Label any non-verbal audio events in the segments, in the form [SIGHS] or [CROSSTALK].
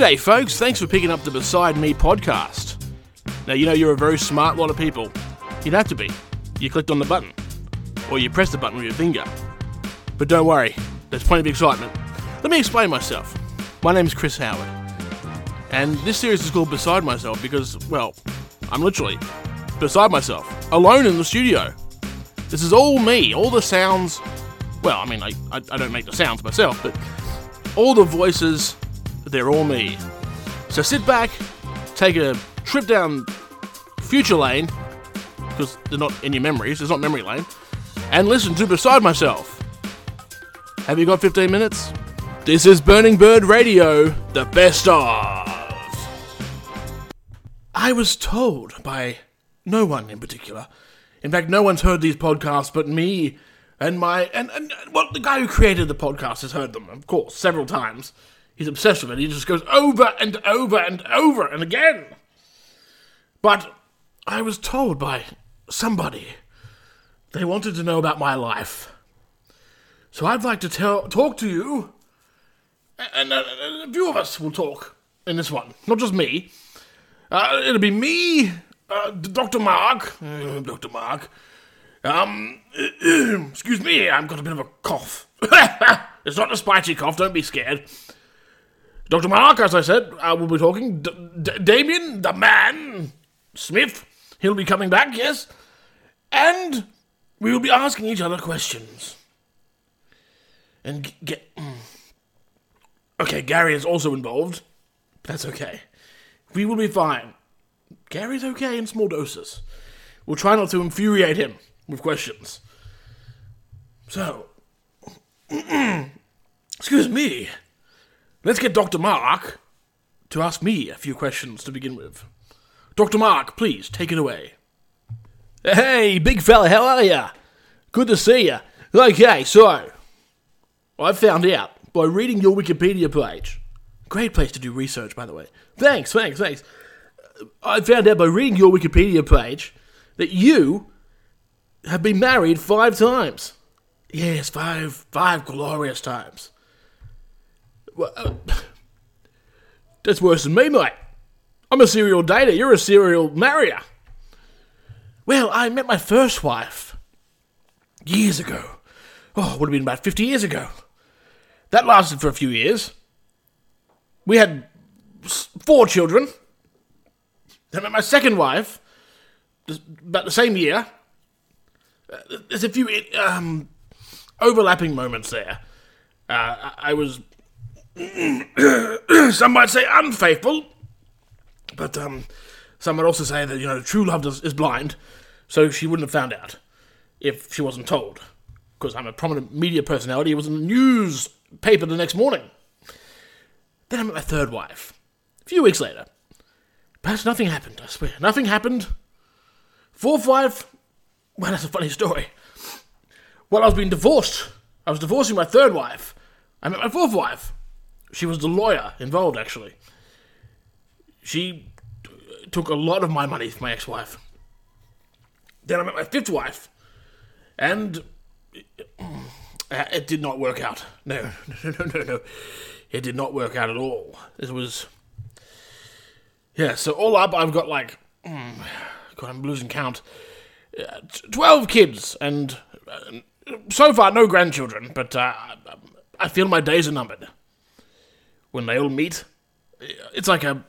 G'day, folks. Thanks for picking up the Beside Me podcast. Now, you know you're a very smart lot of people. You'd have to be. You clicked on the button, or you pressed the button with your finger. But don't worry, there's plenty of excitement. Let me explain myself. My name is Chris Howard, and this series is called Beside Myself because, well, I'm literally beside myself, alone in the studio. This is all me, all the sounds. Well, I mean, I, I, I don't make the sounds myself, but all the voices, they're all me. So sit back, take a trip down future lane, because they're not in your memories, it's not memory lane, and listen to Beside Myself. Have you got 15 minutes? This is Burning Bird Radio, the best of. I was told by no one in particular. In fact, no one's heard these podcasts but me and my and, and well, the guy who created the podcast has heard them, of course, several times. He's obsessed with it. He just goes over and over and over and again. But I was told by somebody they wanted to know about my life. So I'd like to tell talk to you, and uh, a few of us will talk in this one, not just me. Uh, it'll be me, uh, Dr. Mark, uh, Dr. Mark. Um, [CLEARS THROAT] excuse me, I've got a bit of a cough. [LAUGHS] it's not a spicy cough, don't be scared. Dr. Mark, as I said, I will be talking. D- D- Damien, the man, Smith, he'll be coming back, yes? And we will be asking each other questions. And g- get. mm. Okay, Gary is also involved. That's okay. We will be fine. Gary's okay in small doses. We'll try not to infuriate him with questions. So, [CLEARS THROAT] excuse me. Let's get Dr. Mark to ask me a few questions to begin with. Dr. Mark, please take it away. Hey, big fella, how are ya? Good to see ya. Okay, so I found out by reading your Wikipedia page. Great place to do research, by the way. Thanks, thanks, thanks. I found out by reading your Wikipedia page that you have been married five times. Yes, five, five glorious times. Well, uh, [SIGHS] that's worse than me, mate. I'm a serial dater. You're a serial marrier. Well, I met my first wife years ago. Oh, it would have been about 50 years ago. That lasted for a few years. We had four children. Then I met my second wife, about the same year. Uh, there's a few um, overlapping moments there. Uh, I, I was, [COUGHS] some might say, unfaithful, but um, some might also say that you know true love does, is blind, so she wouldn't have found out if she wasn't told. Because I'm a prominent media personality, it was in the newspaper the next morning. Then I met my third wife. A few weeks later. Perhaps nothing happened, I swear. Nothing happened. Fourth wife, well, that's a funny story. While I was being divorced, I was divorcing my third wife. I met my fourth wife. She was the lawyer involved, actually. She t- took a lot of my money from my ex wife. Then I met my fifth wife, and uh, it did not work out. No, [LAUGHS] no, no, no, no. It did not work out at all. It was. Yeah, so all up, I've got like. mm, God, I'm losing count. Uh, t- 12 kids, and uh, so far no grandchildren, but uh, I feel my days are numbered. When they all meet, it's like a.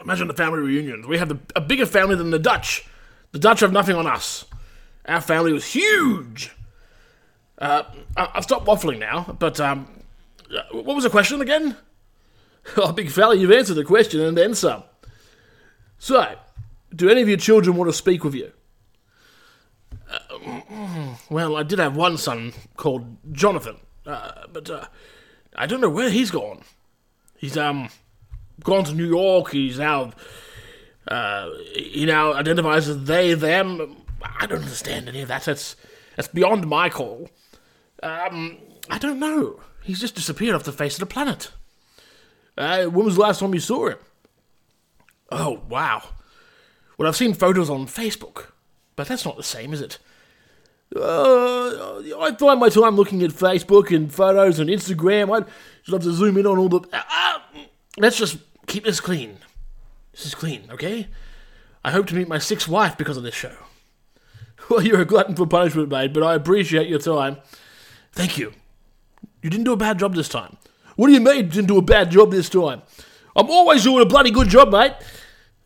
Imagine the family reunions. We have the, a bigger family than the Dutch. The Dutch have nothing on us. Our family was huge. Uh, I- I've stopped waffling now, but um, uh, what was the question again? [LAUGHS] Oh, big fella, you've answered the question and then some. So, do any of your children want to speak with you? Uh, well, I did have one son called Jonathan, uh, but uh, I don't know where he's gone. He's um gone to New York. He's now uh, he now identifies as they them. I don't understand any of that. That's that's beyond my call. Um, I don't know. He's just disappeared off the face of the planet. Uh, when was the last time you saw him? Oh, wow. Well, I've seen photos on Facebook, but that's not the same, is it? Uh, I find my time looking at Facebook and photos and Instagram. I'd love to zoom in on all the. Uh, uh, let's just keep this clean. This is clean, okay? I hope to meet my sixth wife because of this show. [LAUGHS] Well, you're a glutton for punishment, mate, but I appreciate your time. Thank you. You didn't do a bad job this time. What do you mean didn't do a bad job this time? I'm always doing a bloody good job, mate.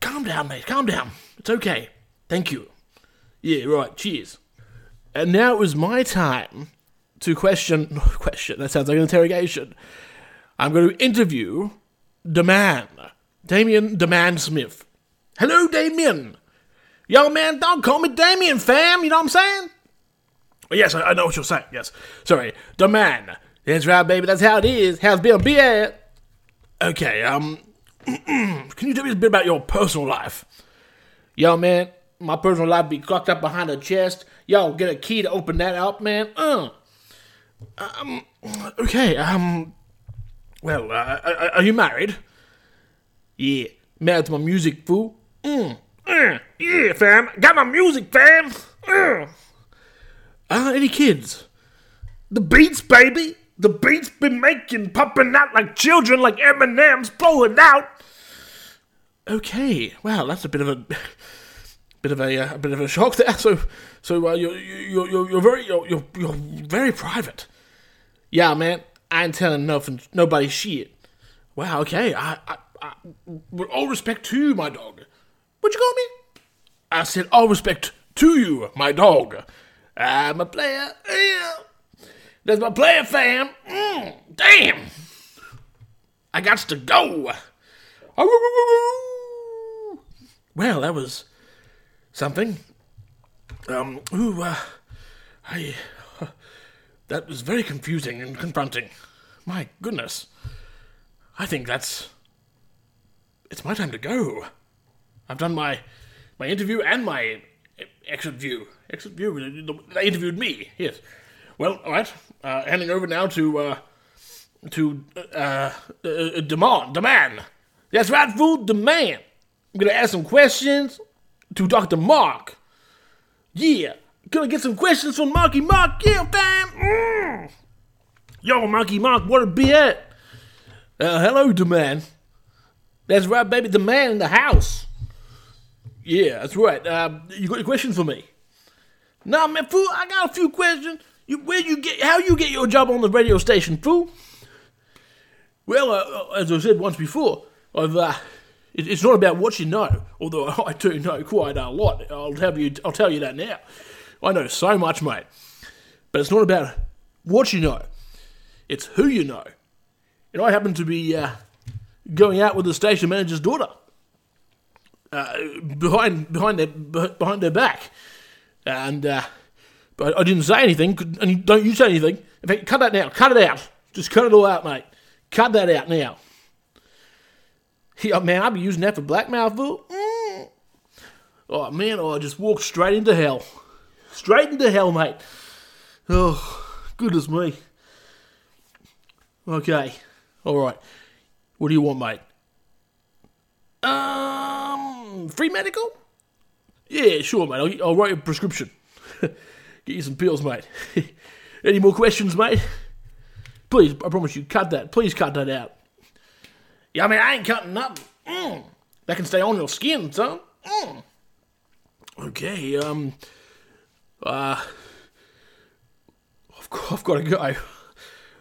Calm down, mate. Calm down. It's okay. Thank you. Yeah, right. Cheers. And now it was my time to question. [LAUGHS] question. That sounds like an interrogation. I'm going to interview the man, Damien the Man Smith. Hello, Damien. Young man, don't call me Damien, fam. You know what I'm saying? Yes, I, know what you're saying. Yes. Sorry. The man. That's right, baby. That's how it is. How's Bill be at? Okay, um, [CLEARS THROAT] can you tell me a bit about your personal life? Yo, man, my personal life be locked up behind a chest. Y'all get a key to open that up, man. Uh. Um, okay, um, well, uh, are you married? Yeah, married to my music, fool. Mm. Uh, yeah, fam. Got my music, fam. Uh. uh, any kids? The beats, baby. The beats been making, popping out like children, like M&M's blowing out. Okay, well, that's a bit of a bit of a, uh, a bit of a shock there. [LAUGHS] So, so uh, you're, you're you're you're very you're, you're you're very private. Yeah, man, I ain't telling nothing, nobody shit. Wow, okay, I, I, I with all respect to my dog. What'd you call me? I said all respect to you, my dog. I'm a player. Yeah. That's my player, fam. Mm, damn. I got to go. Well, that was something. Um, ooh, uh, I. Uh, [LAUGHS] that was very confusing and confronting. My goodness. I think that's. It's my time to go. I've done my my interview and my exit view. Exit view. They interviewed me. Yes. Well, all right. Uh, handing over now to uh, to uh, uh, demand demand. That's right, fool. Demand. I'm gonna ask some questions to Dr. Mark. Yeah, gonna get some questions from Marky Mark. Yeah, fam. Mm. Yo, Marky Mark, what a be at? Uh, hello, demand. That's right, baby. The man in the house. Yeah, that's right. Uh, you got any questions for me? Nah, man, fool. I got a few questions. You, where you get? How you get your job on the radio station, fool? Well, uh, as I said once before, I've. Uh, it's not about what you know, although [LAUGHS] I do know quite a lot. I'll tell you. I'll tell you that now. I know so much, mate. But it's not about what you know. It's who you know. And I happen to be uh, going out with the station manager's daughter. Uh, behind behind their behind their back, and uh, but I didn't say anything, and don't you say anything. In fact, cut that now. Cut it out. Just cut it all out, mate. Cut that out now. Yeah, man, I'd be using that for blackmail, fool. Mm. Oh, man, oh, I just walked straight into hell. Straight into hell, mate. Oh, goodness me. Okay, all right. What do you want, mate? Um, free medical? Yeah, sure, mate. I'll, I'll write a prescription. [LAUGHS] Get you some pills, mate. [LAUGHS] Any more questions, mate? Please, I promise you, cut that. Please cut that out. Yeah, I mean, I ain't cutting nothing. Mm. That can stay on your skin, son. Mm. Okay, um, uh, I've, I've got to go.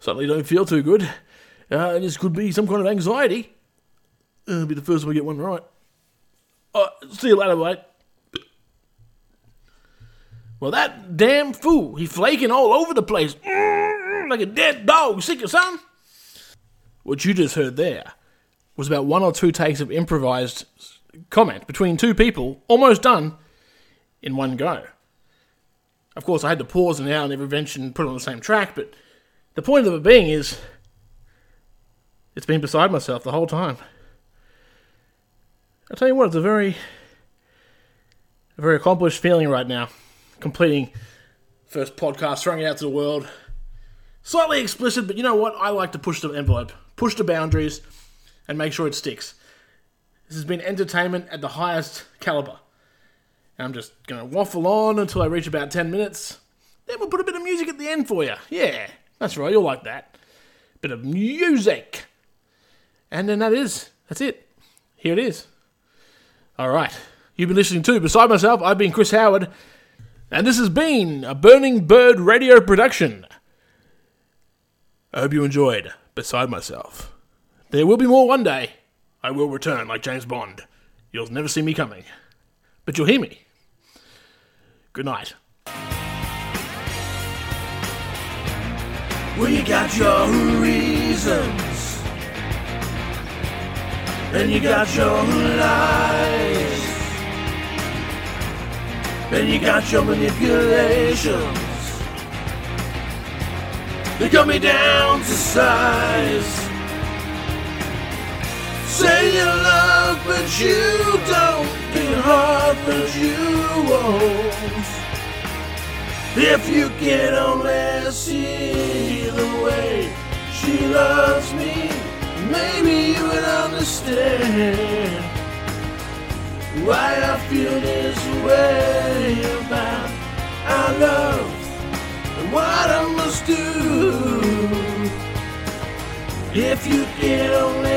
Suddenly don't feel too good. Uh, this could be some kind of anxiety. Uh, will be the first time I get one right. Uh, see you later, mate. Well, that damn fool, he flaking all over the place. Mm, like a dead dog, sick of something. What you just heard there was about one or two takes of improvised comment between two people, almost done in one go. Of course, I had to pause and now and intervention and put it on the same track, but the point of it being is it's been beside myself the whole time. I tell you what, it's a very, a very accomplished feeling right now completing first podcast, throwing it out to the world. Slightly explicit, but you know what? I like to push the envelope, push the boundaries, and make sure it sticks. This has been entertainment at the highest caliber. And I'm just going to waffle on until I reach about 10 minutes. Then we'll put a bit of music at the end for you. Yeah, that's right, you'll like that. Bit of music. And then that is, that's it. Here it is. All right. You've been listening to Beside Myself. I've been Chris Howard. And this has been a Burning Bird radio production. I hope you enjoyed Beside Myself. There will be more one day. I will return like James Bond. You'll never see me coming. But you'll hear me. Good night. Well, you got your reasons, and you got your lies, and you got your manipulations. They cut me down to size. Say you love, but you don't. Get hard, but you won't. If you can only see the way she loves me, maybe you would understand why I feel this way about our love and what I must do. If you can only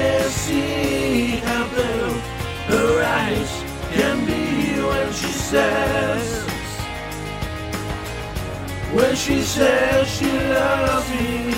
says when she says she loves me.